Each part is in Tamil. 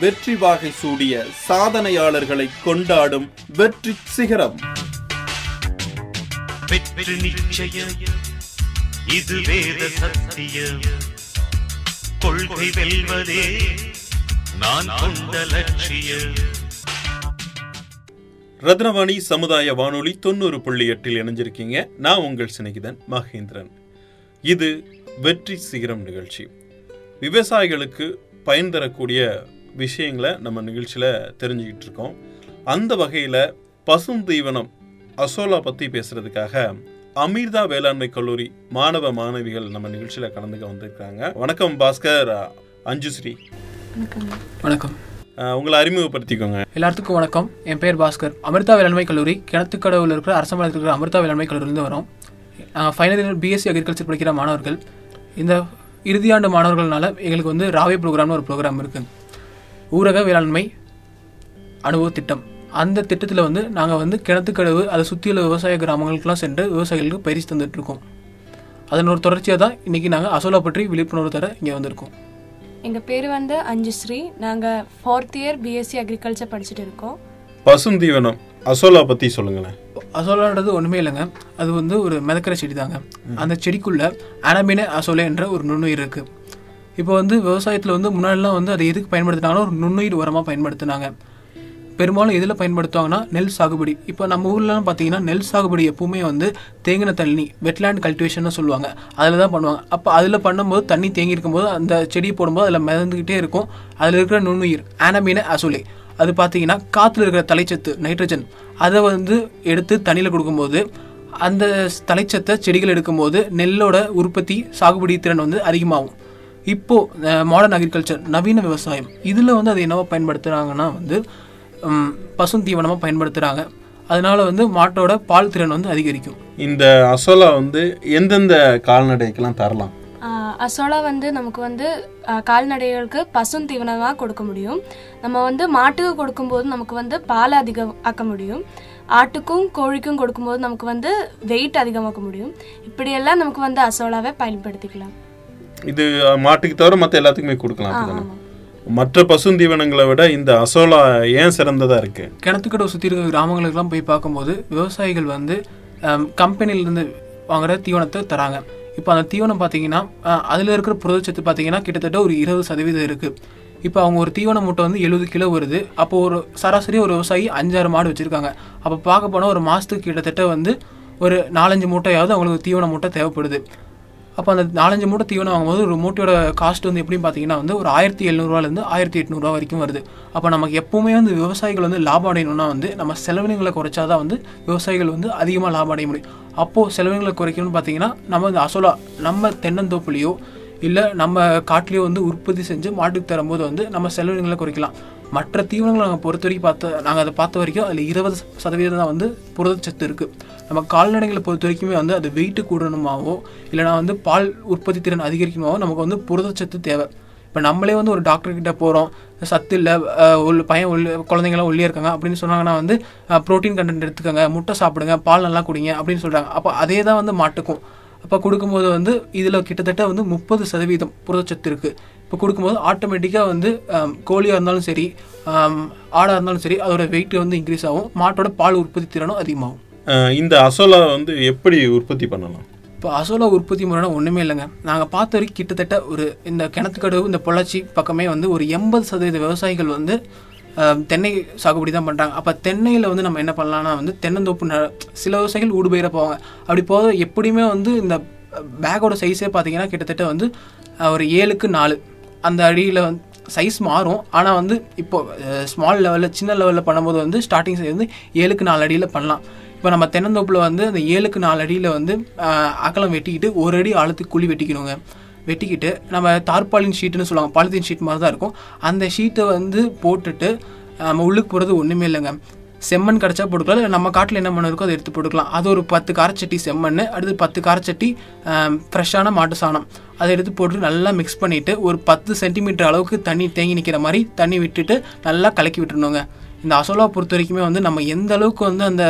வெற்றி வாகை சூடிய சாதனையாளர்களை கொண்டாடும் வெற்றி சிகரம். வெற்றி நிச்சயம். இது வேத சத்தியம். கொள்கை வெல்வதே நான் கொண்ட லட்சியம். ரத்னவாணி சமுதாய வானொலி தொண்ணூறு புள்ளி எட்டில் இணைஞ்சிருக்கீங்க. நான் உங்கள் சிநேகிதன் மகேந்திரன். இது வெற்றி சிகரம் நிகழ்ச்சி. விவசாயிகளுக்கு பயன் தரக்கூடிய விஷயங்களை நம்ம நிகழ்ச்சியில் தெரிஞ்சுக்கிட்டு இருக்கோம். அந்த வகையில் பசும் தீவனம் அசோலா பற்றி பேசுறதுக்காக அமிர்தா வேளாண்மை கல்லூரி மாணவ மாணவிகள் நம்ம நிகழ்ச்சியில் கலந்துக்க வந்திருக்காங்க. வணக்கம் பாஸ்கர் அஞ்சுஸ்ரீ வணக்கம். உங்களை அறிமுகப்படுத்திக்கோங்க. எல்லாத்துக்கும் வணக்கம். என் பேர் பாஸ்கர். அமிர்தா வேளாண்மை கல்லூரி கிணத்துக்கடவுல இருக்கிற அரசமலத்தில் இருக்கிற அமிர்தா வேளாண்மை கல்லூரியிலிருந்து வரோம். ஃபைனல் இயர் பிஎஸ்சி அக்ரிகல்ச்சர் படிக்கிற மாணவர்கள். இந்த இறுதியாண்டு மாணவர்கள்னால எங்களுக்கு வந்து ராவே ப்ரோக்ராம்னு ஒரு ப்ரோக்ராம் இருக்குது ஊரக வேளாண்மை அனுபவ திட்டம். அந்த திட்டத்தில் வந்து நாங்கள் வந்து கிணத்துக்கடவு அதை சுற்றியுள்ள விவசாய கிராமங்களுக்கெல்லாம் சென்று விவசாயிகளுக்கு பயிற்சி தந்துட்டு இருக்கோம் அதன் ஒரு தொடர்ச்சியாக தான் இன்றைக்கி நாங்கள் அசோலா பற்றி விழிப்புணர்வு தர இங்கே வந்திருக்கோம். எங்கள் பேர் வந்து அஞ்சுஸ்ரீ. நாங்கள் ஃபோர்த் இயர் பிஎஸ்சி அக்ரிகல்ச்சர் படிச்சுட்டு இருக்கோம். பசும் தீவனம் அசோலா பற்றி சொல்லுங்களேன். அசோலான்றது ஒன்றுமே இல்லைங்க. அது வந்து ஒரு மிதக்கிற செடி தாங்க அந்த செடிக்குள்ள அனமின அசோலே என்ற ஒரு நுண்ணுயிர் இருக்கு. இப்போ வந்து விவசாயத்தில் வந்து முன்னாடிலாம் வந்து அதை எதுக்கு பயன்படுத்தினாங்கன்னா ஒரு நுண்ணுயிர் உரமாக பயன்படுத்தினாங்க. பெரும்பாலும் எதில் பயன்படுத்துவாங்கன்னா நெல் சாகுபடி. இப்போ நம்ம ஊர்லலாம் பார்த்தீங்கன்னா நெல் சாகுபடி எப்பவுமே வந்து தேங்கின தண்ணி வெட்லேண்ட் கல்டிவேஷன் சொல்லுவாங்க. அதில் தான் பண்ணுவாங்க. அப்போ அதில் பண்ணும்போது தண்ணி தேங்கி இருக்கும்போது அந்த செடி போடும்போது அதில் மிதந்துக்கிட்டே இருக்கும். அதில் இருக்கிற நுண்ணுயிர் ஆனமீன அசோலே அது பார்த்தீங்கன்னா காற்றுல இருக்கிற தலைச்சத்து நைட்ரஜன் அதை வந்து எடுத்து தண்ணியில் கொடுக்கும்போது அந்த தலைச்சத்தை செடிகள் எடுக்கும்போது நெல்லோட உற்பத்தி சாகுபடி திறன் வந்து அதிகமாகும். இப்போ மாடர்ன் அக்ரிகல்ச்சர் நவீன விவசாயம் இதில் வந்து அதை என்னவா பயன்படுத்துகிறாங்கன்னா வந்து பசுந்தீவனமாக பயன்படுத்துகிறாங்க அதனால வந்து மாட்டோட பால் திறன் வந்து அதிகரிக்கும். இந்த அசோலா வந்து எந்தெந்த கால்நடைக்கெல்லாம் தரலாம்? அசோலா வந்து நமக்கு வந்து கால்நடைகளுக்கு பசும் தீவனமாக கொடுக்க முடியும். நம்ம வந்து மாட்டுக்கு கொடுக்கும்போது நமக்கு வந்து பால் அதிகம் ஆக்க முடியும். ஆட்டுக்கும் கோழிக்கும் கொடுக்கும்போது நமக்கு வந்து வெயிட் அதிகமாக்க முடியும். இப்படியெல்லாம் நமக்கு வந்து அசோலாவை பயன்படுத்திக்கலாம். இது மாட்டுக்கு தவிர மற்ற எல்லாத்துக்குமே கொடுக்கலாம் அப்படிதானே? மற்ற பசுந்தீவனங்களை விட இந்த அசோலா ஏன் சிறந்ததா இருக்கு? கிணத்துக்கடவு சுற்றி இருக்கிற கிராமங்களுக்கெல்லாம் போய் பார்க்கும்போது விவசாயிகள் வந்து கம்பெனிலேருந்து வாங்குற தீவனத்தை தராங்க. இப்போ அந்த தீவனம் பார்த்தீங்கன்னா அதில் இருக்கிற புரதச்சத்து பார்த்தீங்கன்னா கிட்டத்தட்ட ஒரு இருபது சதவீதம் இருக்குது இப்போ அவங்க ஒரு தீவன மூட்டை வந்து எழுபது கிலோ வருது. அப்போ ஒரு சராசரி ஒரு விவசாயி அஞ்சாறு மாடு வச்சுருக்காங்க. அப்போ பார்க்க போனால் ஒரு மாதத்துக்கு கிட்டத்தட்ட வந்து ஒரு நாலஞ்சு மூட்டையாவது அவங்களுக்கு தீவன மூட்டை தேவைப்படுது. அப்போ அந்த நாலஞ்சு மூட்டை தீவனம் வாங்கும்போது ஒரு மூட்டையோட காஸ்ட் வந்து எப்படின்னு பார்த்தீங்கன்னா வந்து ஒரு ஆயிரத்தி எழுநூறுவாலேருந்து ஆயிரத்தி எட்நூறுவா வரைக்கும் வருது. அப்போ நமக்கு எப்பவுமே வந்து விவசாயிகள் வந்து லாபம் அடையணும்னா வந்து நம்ம செலவினங்களை குறைச்சா தான் வந்து விவசாயிகள் வந்து அதிகமாக லாபம் அடைய முடியும். அப்போது செலவினங்களை குறைக்கணும்னு பார்த்தீங்கன்னா நம்ம வந்து அசோலா நம்ம தென்னந்தோப்புலையோ இல்லை நம்ம காட்டிலையோ வந்து உற்பத்தி செஞ்சு மாட்டுக்கு தரும்போது வந்து நம்ம செலவினங்களை குறைக்கலாம். மற்ற தீவனங்களை நாங்கள் பொறுத்த வரைக்கும் பார்த்த நாங்கள் அதை பார்த்த வரைக்கும் அதில் இருபது சதவீதம் தான் வந்து புரதச்சத்து இருக்குது நம்ம கால்நடைகளை பொறுத்த வரைக்குமே வந்து அது வெயிட்டு கூடணுமாவோ இல்லைனா வந்து பால் உற்பத்தி திறன் அதிகரிக்கணுமாவோ நமக்கு வந்து புரதச்சத்து தேவை. இப்போ நம்மளே வந்து ஒரு டாக்டர்கிட்ட போகிறோம் சத்து இல்லை ஒரு பையன் உள்ள குழந்தைங்களாம் ஒல்லியாக இருக்காங்க அப்படின்னு சொன்னாங்கன்னா வந்து ப்ரோட்டீன் கண்டென்ட் எடுத்துக்கோங்க முட்டை சாப்பிடுங்க பால் நல்லா குடிங்க அப்படின்னு சொல்கிறாங்க அப்போ அதே தான் வந்து மாட்டுக்கும். அப்போ கொடுக்கும்போது வந்து இதில் கிட்டத்தட்ட வந்து முப்பது சதவீதம் புரதச்சத்து இருக்குது இப்போ கொடுக்கும்போது ஆட்டோமேட்டிக்காக வந்து கோழியாக இருந்தாலும் சரி ஆடாக இருந்தாலும் சரி அதோட வெயிட் வந்து இன்க்ரீஸ் ஆகும். மாட்டோட பால் உற்பத்தி திறனும் அதிகமாகும். இந்த அசோலா வந்து எப்படி உற்பத்தி பண்ணலாம்? இப்போ அசோலா உற்பத்தி முறைனா ஒன்றுமே இல்லைங்க. நாங்கள் பார்த்த வரைக்கும் கிட்டத்தட்ட ஒரு இந்த கிணத்துக்கடவு இந்த பொள்ளாச்சி பக்கமே வந்து ஒரு எண்பது சதவீத விவசாயிகள் வந்து தென்னை சாகுபடி தான் பண்ணுறாங்க அப்போ தென்னையில் வந்து நம்ம என்ன பண்ணலாம்னா வந்து தென்னந்தோப்பு ந- சில விவசாயிகள் ஊடுபயிர போவாங்க. அப்படி போக எப்படியுமே வந்து இந்த பேக்கோட சைஸே பார்த்தீங்கன்னா கிட்டத்தட்ட வந்து ஒரு ஏழுக்கு நாலு. அந்த அடியில் வந்து சைஸ் மாறும். ஆனால் வந்து இப்போ ஸ்மால் லெவலில் சின்ன லெவலில் பண்ணும்போது வந்து ஸ்டார்டிங் சைஸ் வந்து ஏழுக்கு நாலு அடியில் பண்ணலாம். இப்போ நம்ம தென்னந்தோப்பில் வந்து அந்த ஏழுக்கு நாலு அடியில் வந்து அகலம் வெட்டிக்கிட்டு ஒரு அடி ஆழத்துக்கு குழி வெட்டிக்கணுங்க. வெட்டிக்கிட்டு நம்ம தார்பாலின் ஷீட்டுன்னு சொல்லுவாங்க பாலித்தீன் ஷீட் மாதிரி தான் இருக்கும். அந்த ஷீட்டை வந்து போட்டுட்டு நம்ம உள்ளுக்கு போகிறது ஒன்றுமே இல்லைங்க. செம்மண் கிடச்சா போட்டுக்கலாம் இல்லை நம்ம காட்டில் என்ன மண் இருக்கோ அதை எடுத்து போட்டுக்கலாம். அது ஒரு பத்து காரச்சட்டி செம்மண் அடுத்து பத்து காரச்சட்டி ஃப்ரெஷ்ஷான மாட்டு சாணம். அதை எடுத்து போட்டு நல்லா மிக்ஸ் பண்ணிவிட்டு ஒரு பத்து சென்டிமீட்டர் அளவுக்கு தண்ணி தேங்கி நிற்கிற மாதிரி தண்ணி விட்டுட்டு நல்லா கலக்கி விட்டுருணுங்க இந்த அசோலா பொறுத்த வரைக்குமே வந்து நம்ம எந்த அளவுக்கு வந்து அந்த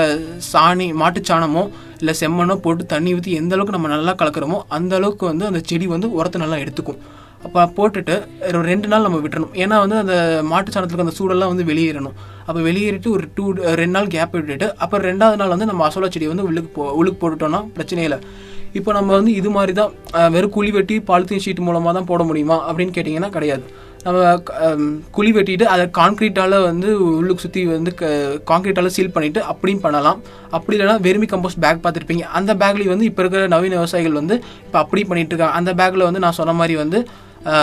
சாணி மாட்டுச்சாணமோ இல்லை செம்மண்ணோ போட்டு தண்ணி ஊற்றி எந்த அளவுக்கு நம்ம நல்லா கலக்கிறோமோ அந்த அளவுக்கு வந்து அந்த செடி வந்து உரத்தை நல்லா எடுத்துக்கும். அப்போ போட்டுட்டு ஒரு ரெண்டு நாள் நம்ம விட்டுறணும். ஏன்னா வந்து அந்த மாட்டு சாணத்துக்கு அந்த சூடெல்லாம் வந்து வெளியேறணும். அப்போ வெளியேறிட்டு ஒரு டூ ரெண்டு நாள் கேப் விட்டுட்டு அப்புறம் ரெண்டாவது நாள் வந்து நம்ம அசோலா செடியை வந்து உள்ளுக்கு போ உள்ளுக்கு போட்டுட்டோம்னா பிரச்சனை இல்லை. இப்போ நம்ம வந்து இது மாதிரி தான் வெறும் குழி வெட்டி பாலித்தீன் ஷீட் மூலமாக தான் போட முடியுமா அப்படின்னு கேட்டிங்கன்னா கிடையாது. நம்ம குழி வெட்டிட்டு அதை கான்க்ரீட்டால் வந்து உள்ளுக்கு சுற்றி வந்து கான்க்ரீட்டால் சீல் பண்ணிவிட்டு அப்படியும் பண்ணலாம். அப்படி இல்லைனா வெறுமி கம்போஸ்ட் பேக் பார்த்துருப்பீங்க. அந்த பேக்லேயும் வந்து இப்போ இருக்கிற நவீன விவசாயிகள் வந்து இப்போ அப்படி பண்ணிகிட்டு இருக்காங்க. அந்த பேக்கில் வந்து நான் சொன்ன மாதிரி வந்து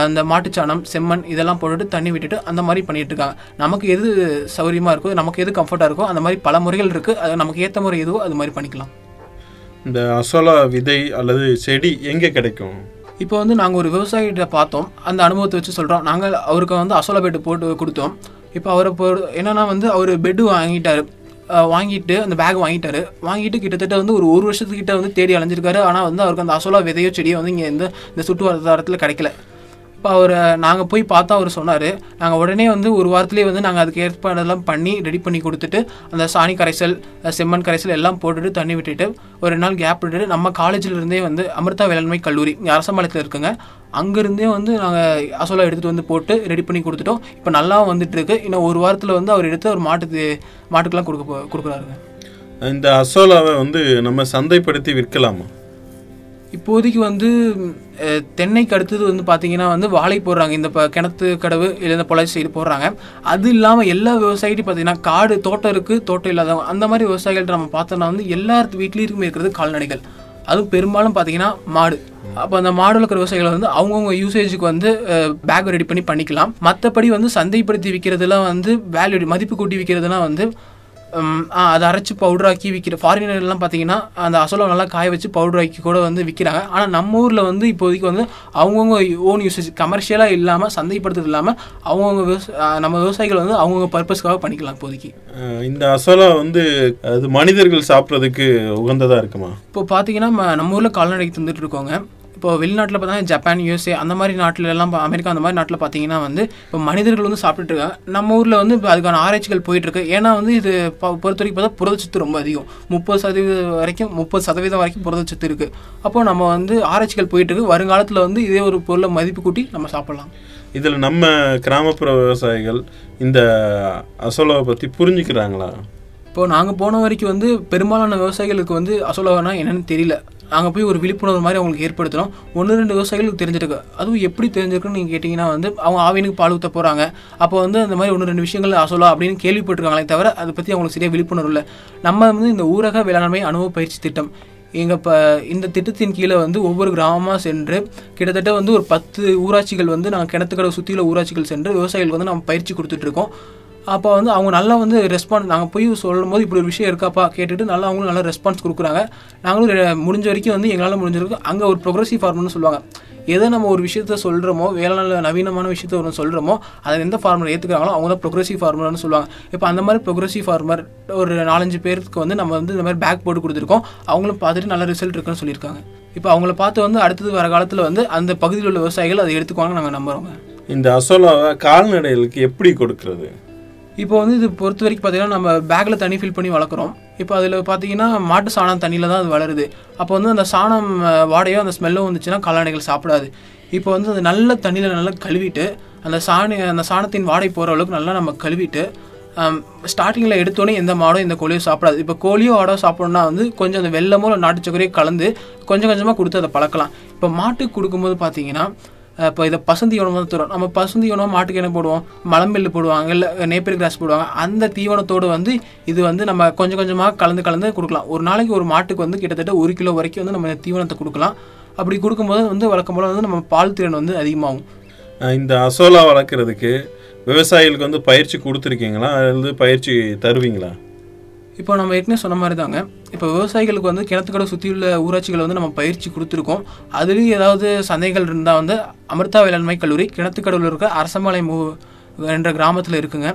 அந்த மாட்டுச்சாணம் செம்மண் இதெல்லாம் போட்டுட்டு தண்ணி விட்டுட்டு அந்த மாதிரி பண்ணிட்டு இருக்காங்க. நமக்கு எது சௌகரியமாக இருக்கோ நமக்கு எது கம்ஃபர்ட்டாக இருக்கோ அந்த மாதிரி பல முறைகள் இருக்குது அது நமக்கு ஏற்ற முறை எதுவோ அது மாதிரி பண்ணிக்கலாம். இந்த அசோலா விதை அல்லது செடி எங்கே கிடைக்கும்? இப்போ வந்து நாங்கள் ஒரு விவசாயிகிட்ட பார்த்தோம். அந்த அனுபவத்தை வச்சு சொல்கிறோம் நாங்கள் அவருக்கு வந்து அசோலா பெட்டு போட்டு கொடுத்தோம். இப்போ அவரை போ என்னன்னா வந்து அவர் பெட்டு வாங்கிட்டாரு. வாங்கிட்டு அந்த பேக் வாங்கிட்டாரு. வாங்கிட்டு கிட்டத்தட்ட வந்து ஒரு ஒரு வருஷத்துக்கிட்ட வந்து தேடி அலைஞ்சிருக்காரு. ஆனால் வந்து அவருக்கு அந்த அசோலா விதையோ செடியோ வந்து இங்கே இந்த இந்த சுற்று வட்டாரத்தில் கிடைக்கல. இப்போ அவர் நாங்கள் போய் பார்த்தா அவர் சொன்னார் நாங்கள் உடனே வந்து ஒரு வாரத்துலேயே வந்து நாங்கள் அதுக்கு ஏற்பாடெல்லாம் பண்ணி ரெடி பண்ணி கொடுத்துட்டு அந்த சாணி கரைசல் செம்மண் கரைசல் எல்லாம் போட்டுட்டு தண்ணி விட்டுட்டு ஒரு ரெண்டு நாள் கேப் விட்டுட்டு நம்ம காலேஜில் இருந்தே வந்து அமிர்தா வேளாண்மை கல்லூரி இங்கே அரசம்பாளையத்தில் இருக்குங்க. அங்கேருந்தே வந்து நாங்கள் அசோலா எடுத்துகிட்டு வந்து போட்டு ரெடி பண்ணி கொடுத்துட்டோம். இப்போ நல்லா வந்துட்டுருக்கு இன்னும் ஒரு வாரத்தில் வந்து அவர் எடுத்து ஒரு மாட்டுக்கு மாட்டுக்கெல்லாம் கொடுக்க போ- கொடுக்குறாருங்க. இந்த அசோலாவை வந்து நம்ம சந்தைப்படுத்தி விற்கலாமா? இப்போதைக்கு வந்து தென்னைக்கு அடுத்தது வந்து பார்த்தீங்கன்னா வந்து வாழை போடுறாங்க. இந்த ப- கிணத்து கடவு இல்லை இந்த பொள்ளாச்சி சைடு போடுறாங்க. அது இல்லாமல் எல்லா விவசாயிகிட்டையும் பார்த்தீங்கன்னா காடு தோட்டம் இருக்குது தோட்டம் இல்லாதவங்க. அந்த மாதிரி விவசாயிகள்ட்ட நம்ம பார்த்தோம்னா வந்து எல்லா வீட்லேயும் இருக்கிறது கால்நடைகள். அதுவும் பெரும்பாலும் பார்த்தீங்கன்னா மாடு. அப்போ அந்த மாடு இருக்கிற விவசாயிகளை வந்து அவங்கவுங்க யூசேஜுக்கு வந்து பேக் ரெடி பண்ணி பண்ணிக்கலாம். மற்றபடி வந்து சந்தைப்படுத்தி விற்கிறதுலாம் வந்து வேல்யூ மதிப்பு கூட்டி விற்கிறதுலாம் வந்து அதை அரைச்சி பவுடராக்கி விற்கிற ஃபாரினர்லாம் பார்த்தீங்கன்னா அந்த அசோலா நல்லா காய வச்சு பவுடராக்கி கூட வந்து விற்கிறாங்க ஆனால் நம்ம ஊரில் வந்து இப்போதைக்கு வந்து அவங்கவுங்க ஓன் யூசேஜ் கமர்ஷியலாக இல்லாமல் சந்தைப்படுத்துறது இல்லாமல் அவங்கவுங்க விவசா ஆ, நம்ம விவசாயிகள் வந்து அவங்கவுங்க பர்பஸ்க்காக பண்ணிக்கலாம் இப்போதைக்கு. இந்த அசோலா வந்து அது மனிதர்கள் சாப்பிட்றதுக்கு உகந்ததா இருக்குமா? இப்போ பார்த்தீங்கன்னா நம்ம ஊரில் கால்நடைக்கு தந்துட்டு இருக்கோங்க. இப்போ வெளிநாட்டில் பார்த்தீங்கன்னா ஜப்பான் யூஎஸ்ஏ அந்த மாதிரி நாட்டில எல்லாம் அமெரிக்கா அந்த மாதிரி நாட்டில் பார்த்தீங்கன்னா வந்து இப்போ மனிதர்கள் வந்து சாப்பிட்டுட்டு இருக்காங்க நம்ம ஊரில் வந்து இப்போ அதுக்கான ஆராய்ச்சிகள் போயிட்டு இருக்கு ஏன்னா வந்து இது பொறுத்த வரைக்கும் பார்த்தா புரதச்சத்து ரொம்ப அதிகம். முப்பது சதவீதம் வரைக்கும் முப்பது சதவீதம் வரைக்கும் புரதச்சத்து இருக்கு. அப்போ நம்ம வந்து ஆராய்ச்சிகள் போயிட்டு இருக்கு வருங்காலத்தில் வந்து இதே ஒரு பொருளை மதிப்பு கூட்டி நம்ம சாப்பிடலாம். இதில் நம்ம கிராமப்புற விவசாயிகள் இந்த அசோலாவை பற்றி புரிஞ்சுக்கிறாங்களா? இப்போ நாங்கள் போன வரைக்கும் வந்து பெரும்பாலான விவசாயிகளுக்கு வந்து அசோலானா என்னன்னு தெரியல. அங்கே போய் ஒரு விழிப்புணர்வு மாதிரி அவங்களுக்கு ஏற்படுத்தணும். ஒன்று ரெண்டு விவசாயிகளுக்கு தெரிஞ்சிருக்கு. அதுவும் எப்படி தெரிஞ்சிருக்குன்னு நீங்கள் கேட்டிங்கன்னா வந்து அவங்க ஆவினுக்கு பால் ஊற்ற போகிறாங்க அப்போ வந்து அந்த மாதிரி ஒன்று ரெண்டு விஷயங்கள் அசோலா அப்படின்னு கேள்விப்பட்டிருக்காங்களே தவிர அதை பற்றி அவங்களுக்கு சரியாக விழிப்புணர்வு இல்லை. நம்ம வந்து இந்த ஊரக வேளாண்மை அனுபவ பயிற்சி திட்டம். எங்கள் இப்போ இந்த திட்டத்தின் கீழே வந்து ஒவ்வொரு கிராமமாக சென்று கிட்டத்தட்ட வந்து ஒரு பத்து ஊராட்சிகள் வந்து நாங்கள் கிணத்துக்கடை சுற்றியுள்ள ஊராட்சிகள் சென்று விவசாயிகளுக்கு வந்து நம்ம பயிற்சி கொடுத்துட்ருக்கோம் அப்போ வந்து அவங்க நல்லா வந்து ரெஸ்பான்ஸ் நாங்கள் போய் சொல்லும் போது இப்படி ஒரு விஷயம் இருக்காப்பா கேட்டுட்டு நல்லா அவங்களும் நல்லா ரெஸ்பான்ஸ் கொடுக்குறாங்க. நாங்களும் முடிஞ்ச வரைக்கும் வந்து எங்களால் முடிஞ்சிருக்கு. அங்கே ஒரு ப்ரொக்ரஸிவ் ஃபார்முன்னு சொல்லுவாங்க. எதை நம்ம ஒரு விஷயத்த சொல்கிறோமோ வேளாண்ல நவீனமான விஷயத்த ஒன்று சொல்கிறோமோ அதை எந்த ஃபார்மர் ஏற்றுக்கிறாங்களோ அவங்க தான் ப்ரொக்ரஸிவ் ஃபார்மர்னு சொல்லுவாங்க. இப்போ அந்த மாதிரி ப்ரொக்ரஸிவ் ஃபார்மர் ஒரு நாலஞ்சு பேருக்கு வந்து நம்ம வந்து இந்த மாதிரி பேக் போட்டு கொடுத்துருக்கோம். அவங்களும் பார்த்துட்டு நல்ல ரிசல்ட் இருக்குன்னு சொல்லியிருக்காங்க. இப்போ அவங்கள பார்த்து வந்து அடுத்தது வர காலத்தில் வந்து அந்த பகுதியில் உள்ள விவசாயிகள் அதை எடுத்துக்குவாங்க நாங்கள் நம்புகிறோங்க இந்த அசோலாவை கால்நடைகளுக்கு எப்படி கொடுக்கறது? இப்போ வந்து இது பொறுத்த வரைக்கும் பார்த்தீங்கன்னா நம்ம பேக்கில் தண்ணி ஃபில் பண்ணி வளர்க்குறோம். இப்போ அதில் பார்த்தீங்கன்னா மாட்டு சாணம் தண்ணியில் தான் அது வளருது. அப்போ வந்து அந்த சாணம் வாடையோ அந்த ஸ்மெல்லோ வந்துச்சுன்னா கால்நடைகள் சாப்பிடாது. இப்போ வந்து அது நல்ல தண்ணியில் நல்லா கழுவிட்டு அந்த சாணி அந்த சாணத்தின் வாடை போகிற அளவுக்கு நல்லா நம்ம கழுவிட்டு ஸ்டார்டிங்கில் எடுத்தோடனே எந்த மாடும் இந்த கோழியோ சாப்பிடாது. இப்போ கோழியோ ஆடோ சாப்பிடணும்னா வந்து கொஞ்சம் அந்த வெள்ளமோ இல்லை நாட்டு சக்கரையோ கலந்து கொஞ்சம் கொஞ்சமாக கொடுத்து அதை பழக்கலாம். இப்போ மாட்டுக்கு கொடுக்கும்போது பார்த்தீங்கன்னா இப்போ இதை பசுந்தி உணவு தான் தரும் நம்ம பசுந்தி உணவு மாட்டுக்கு என்ன போடுவோம்? மலம்பெல்லு போடுவாங்க இல்லை நேப்பியர் கிராஸ் போடுவாங்க. அந்த தீவனத்தோடு வந்து இது வந்து நம்ம கொஞ்சம் கொஞ்சமாக கலந்து கலந்து கொடுக்கலாம். ஒரு நாளைக்கு ஒரு மாட்டுக்கு வந்து கிட்டத்தட்ட ஒரு கிலோ வரைக்கும் வந்து நம்ம இந்த தீவனத்தை கொடுக்கலாம். அப்படி கொடுக்கும்போது வந்து வழக்கம் போல் வந்து நம்ம பால் திறன் வந்து அதிகமாகும். இந்த அசோலா வளர்க்குறதுக்கு விவசாயிகளுக்கு வந்து பயிற்சி கொடுத்துருக்கீங்களா? அது வந்து பயிற்சி தருவீங்களா? இப்போ நம்ம ஏற்கனவே சொன்ன மாதிரி தாங்க இப்போ விவசாயிகளுக்கு வந்து கிணத்துக்கடை சுற்றியுள்ள ஊராட்சிகளை வந்து நம்ம பயிற்சி கொடுத்துருக்கோம். அதுலேயும் ஏதாவது சந்தைகள் இருந்தால் வந்து அமிர்தா வேளாண்மை கல்லூரி கிணத்துக்கடவுல இருக்க அரசமலை மூ என்ற கிராமத்தில் இருக்குங்க.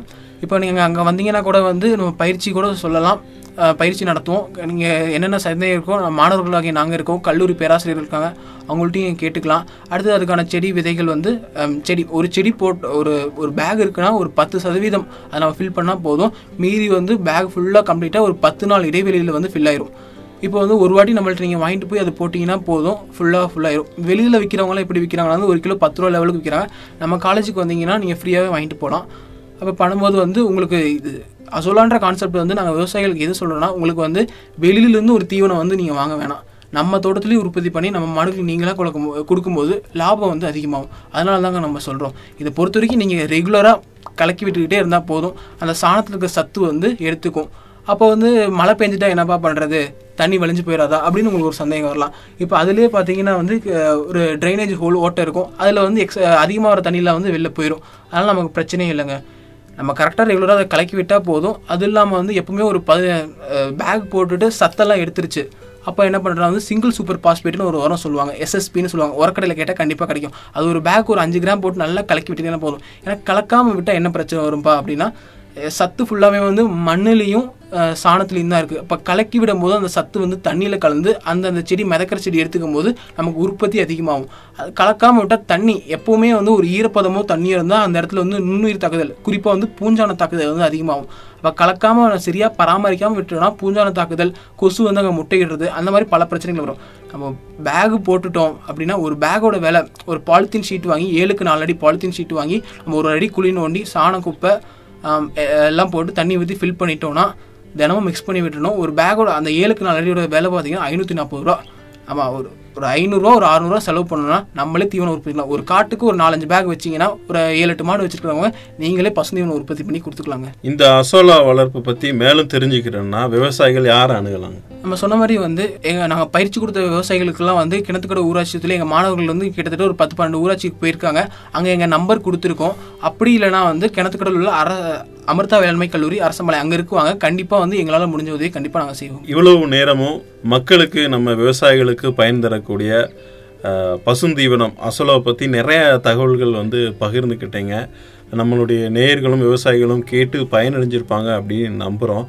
இப்போ நீங்கள் அங்கே வந்தீங்கன்னா கூட வந்து நம்ம பயிற்சி கூட சொல்லலாம். பயிற்சி நடத்துவோம். நீங்கள் என்னென்ன சந்தேகம் இருக்கோ நம்ம மாணவர்களாகிய நாங்கள் இருக்கோம் கல்லூரி பேராசிரியர்கள் இருக்காங்க அவங்கள்ட்டையும் கேட்டுக்கலாம். அடுத்து அதுக்கான செடி விதைகள் வந்து செடி ஒரு செடி போட் ஒரு ஒரு பேக் இருக்குன்னா ஒரு பத்து சதவீதம் அதை நம்ம ஃபில் பண்ணால் போதும். மீதி வந்து பேக் ஃபுல்லாக கம்ப்ளீட்டாக ஒரு பத்து நாள் இடைவெளியில் வந்து ஃபில் ஆயிரும். இப்போ வந்து ஒரு வாட்டி நம்மள்ட்ட நீங்கள் வாங்கிட்டு போய் அதை போட்டிங்கன்னா போதும் ஃபுல்லாக ஃபுல்லாயிரும் வெளியில் விற்கிறவங்களாம் எப்படி விற்கிறாங்களா வந்து ஒரு கிலோ பத்து ரூபா லெவலுக்கு விற்கிறாங்க நம்ம காலேஜுக்கு வந்தீங்கன்னா நீங்கள் ஃப்ரீயாகவே வாங்கிட்டு போகலாம். அப்போ பண்ணும்போது வந்து உங்களுக்கு இது அசோலான்ற கான்செப்ட் வந்து நாங்கள் விவசாயிகளுக்கு எது சொல்கிறோன்னா உங்களுக்கு வந்து வெளியிலேருந்து ஒரு தீவனம் வந்து நீங்கள் வாங்க வேணாம். நம்ம தோட்டத்துலேயும் உற்பத்தி பண்ணி நம்ம மாடுக்கு நீங்களாக கொடுக்கும் கொடுக்கும்போது லாபம் வந்து அதிகமாகும். அதனால தாங்க நம்ம சொல்கிறோம் இதை பொறுத்த வரைக்கும் நீங்கள் ரெகுலராக கலக்கி விட்டுக்கிட்டே இருந்தால் போதும். அந்த சாணத்தில் இருக்க சத்து வந்து எடுத்துக்கும். அப்போ வந்து மழை பெஞ்சிட்டா என்னப்பா பண்ணுறது தண்ணி வலிஞ்சு போயிடாதா அப்படின்னு உங்களுக்கு ஒரு சந்தேகம் வரலாம். இப்போ அதுலேயே பார்த்தீங்கன்னா வந்து ஒரு ட்ரைனேஜ் ஹோல் ஓட்டை இருக்கும். அதில் வந்து எக்ஸ் அதிகமாக வர தண்ணியில் வந்து வெளில போயிடும் அதனால் நமக்கு பிரச்சனையே இல்லைங்க. நம்ம கரெக்டாக ரெகுலராக அதை கலக்கி விட்டால் போதும். அது இல்லாமல் வந்து எப்பவுமே ஒரு பதி பேக் போட்டுட்டு சத்தெல்லாம் எடுத்துருச்சு. அப்போ என்ன பண்ணுறாங்க வந்து சிங்கிள் சூப்பர் பாஸ்பேட்னு ஒரு உரம் சொல்லுவாங்க. எஸ்எஸ்பின்னு சொல்லுவாங்க. உரக்கடையில் கேட்டால் கண்டிப்பாக கிடைக்கும். அது ஒரு பேக் ஒரு அஞ்சு கிராம் போட்டு நல்லா கலக்கி விட்டீங்கன்னா போதும். ஏன்னா கலக்காமல் விட்டால் என்ன பிரச்சனை வரும்பா அப்படின்னா சத்து ஃபுல்லாகவே வந்து மண்ணுலேயும் சாணத்துலேயும் தான் இருக்குது இப்போ கலக்கி விடும்போது அந்த சத்து வந்து தண்ணியில் கலந்து அந்த அந்த செடி மிதக்கிற செடி எடுத்துக்கும் போது நமக்கு உற்பத்தி அதிகமாகும். அது கலக்காமல் விட்டால் தண்ணி எப்போவுமே வந்து ஒரு ஈரப்பதமோ தண்ணியோ இருந்தால் அந்த இடத்துல வந்து நுண்ணுயிர் தாக்குதல் குறிப்பாக வந்து பூஞ்சான தாக்குதல் வந்து அதிகமாகும். அப்போ கலக்காமல் சரியாக பராமரிக்காமல் விட்டுட்டோம்னா பூஞ்சான தாக்குதல் கொசு வந்து அங்கே முட்டையிடுறது அந்த மாதிரி பல பிரச்சனைகள் வரும். நம்ம பேகு போட்டுட்டோம் அப்படின்னா ஒரு பேக்கோட விலை ஒரு பாலித்தீன் ஷீட் வாங்கி ஏழுக்கு நாலு அடி பாலித்தீன் ஷீட் வாங்கி நம்ம ஒரு அடி குழி நோண்டி சாண குப்பை எல்லாம் போட்டு தண்ணி ஊற்றி ஃபில் பண்ணிட்டோம்னா தினமும் மிக்ஸ் பண்ணி விட்டுணும் ஒரு பேக்கோட அந்த ஏழுக்கு நாலு அடியோட விலை பார்த்தீங்கன்னா ஐநூற்றி நாற்பது ரூபா. ஆமாம் ஒரு ஒரு ஐநூறுரூவா ஒரு அறநூறுவா செலவு பண்ணணும்னா நம்மளே தீவனம் உற்பத்தி பண்ணலாம். ஒரு காட்டுக்கு ஒரு நாலஞ்சு பேக் வச்சிங்கன்னா ஒரு ஏழு எட்டு மாடு வச்சிருக்கிறவங்க நீங்களே பசுந்தீவனம் உற்பத்தி பண்ணி கொடுத்துக்கலாங்க. இந்த அசோலா வளர்ப்பு பற்றி மேலும் தெரிஞ்சுக்கிறேன்னா விவசாயிகள் யாரை அணுகலாங்க? நம்ம சொன்ன மாதிரி வந்து எங்க நாங்கள் பயிற்சி கொடுத்த விவசாயிகளுக்கெல்லாம் வந்து கிணத்துக்கடை ஊராட்சியத்தில் எங்கள் மாணவர்கள் வந்து கிட்டத்தட்ட ஒரு பத்து பன்னெண்டு ஊராட்சிக்கு போயிருக்காங்க. அங்கே எங்கள் நம்பர் கொடுத்துருக்கோம். அப்படி இல்லைனா வந்து கிணத்துக்கடல் உள்ள அர அமிர்தா வேளாண்மை கல்லூரி அரசமலை அங்கே இருக்குவாங்க. கண்டிப்பாக வந்து எங்களால் முடிஞ்ச உதவி கண்டிப்பாக நாங்கள் செய்வோம். இவ்வளவு நேரமும் மக்களுக்கு நம்ம விவசாயிகளுக்கு பயன் தரக்கூடிய அஹ், பசுந்தீவனம் அசோலாவை பற்றி நிறைய தகவல்கள் வந்து பகிர்ந்துக்கிட்டீங்க. நம்மளுடைய நேயர்களும் விவசாயிகளும் கேட்டு பயனடைஞ்சிருப்பாங்க அப்படின்னு நம்புகிறோம்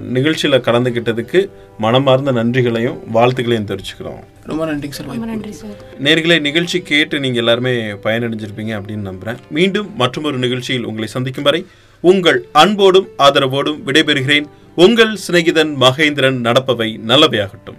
நிகழ்ச்சியில் கலந்துக்கிட்டதுக்கு மனமார்ந்த நன்றிகளையும் வாழ்த்துக்களையும் தெரிவிச்சுக்கிறோம். ரொம்ப நன்றிங்க சார். நன்றி சார். நேர்களை நிகழ்ச்சி கேட்டு நீங்கள் எல்லாருமே பயனடைஞ்சிருப்பீங்க அப்படின்னு நம்புகிறேன் மீண்டும் மற்றொரு நிகழ்ச்சியில் உங்களை சந்திக்கும் வரை உங்கள் அன்போடும் ஆதரவோடும் விடைபெறுகிறேன். உங்கள் சிநேகிதன் மகேந்திரன் நடப்பவை நல்லவையாகட்டும்.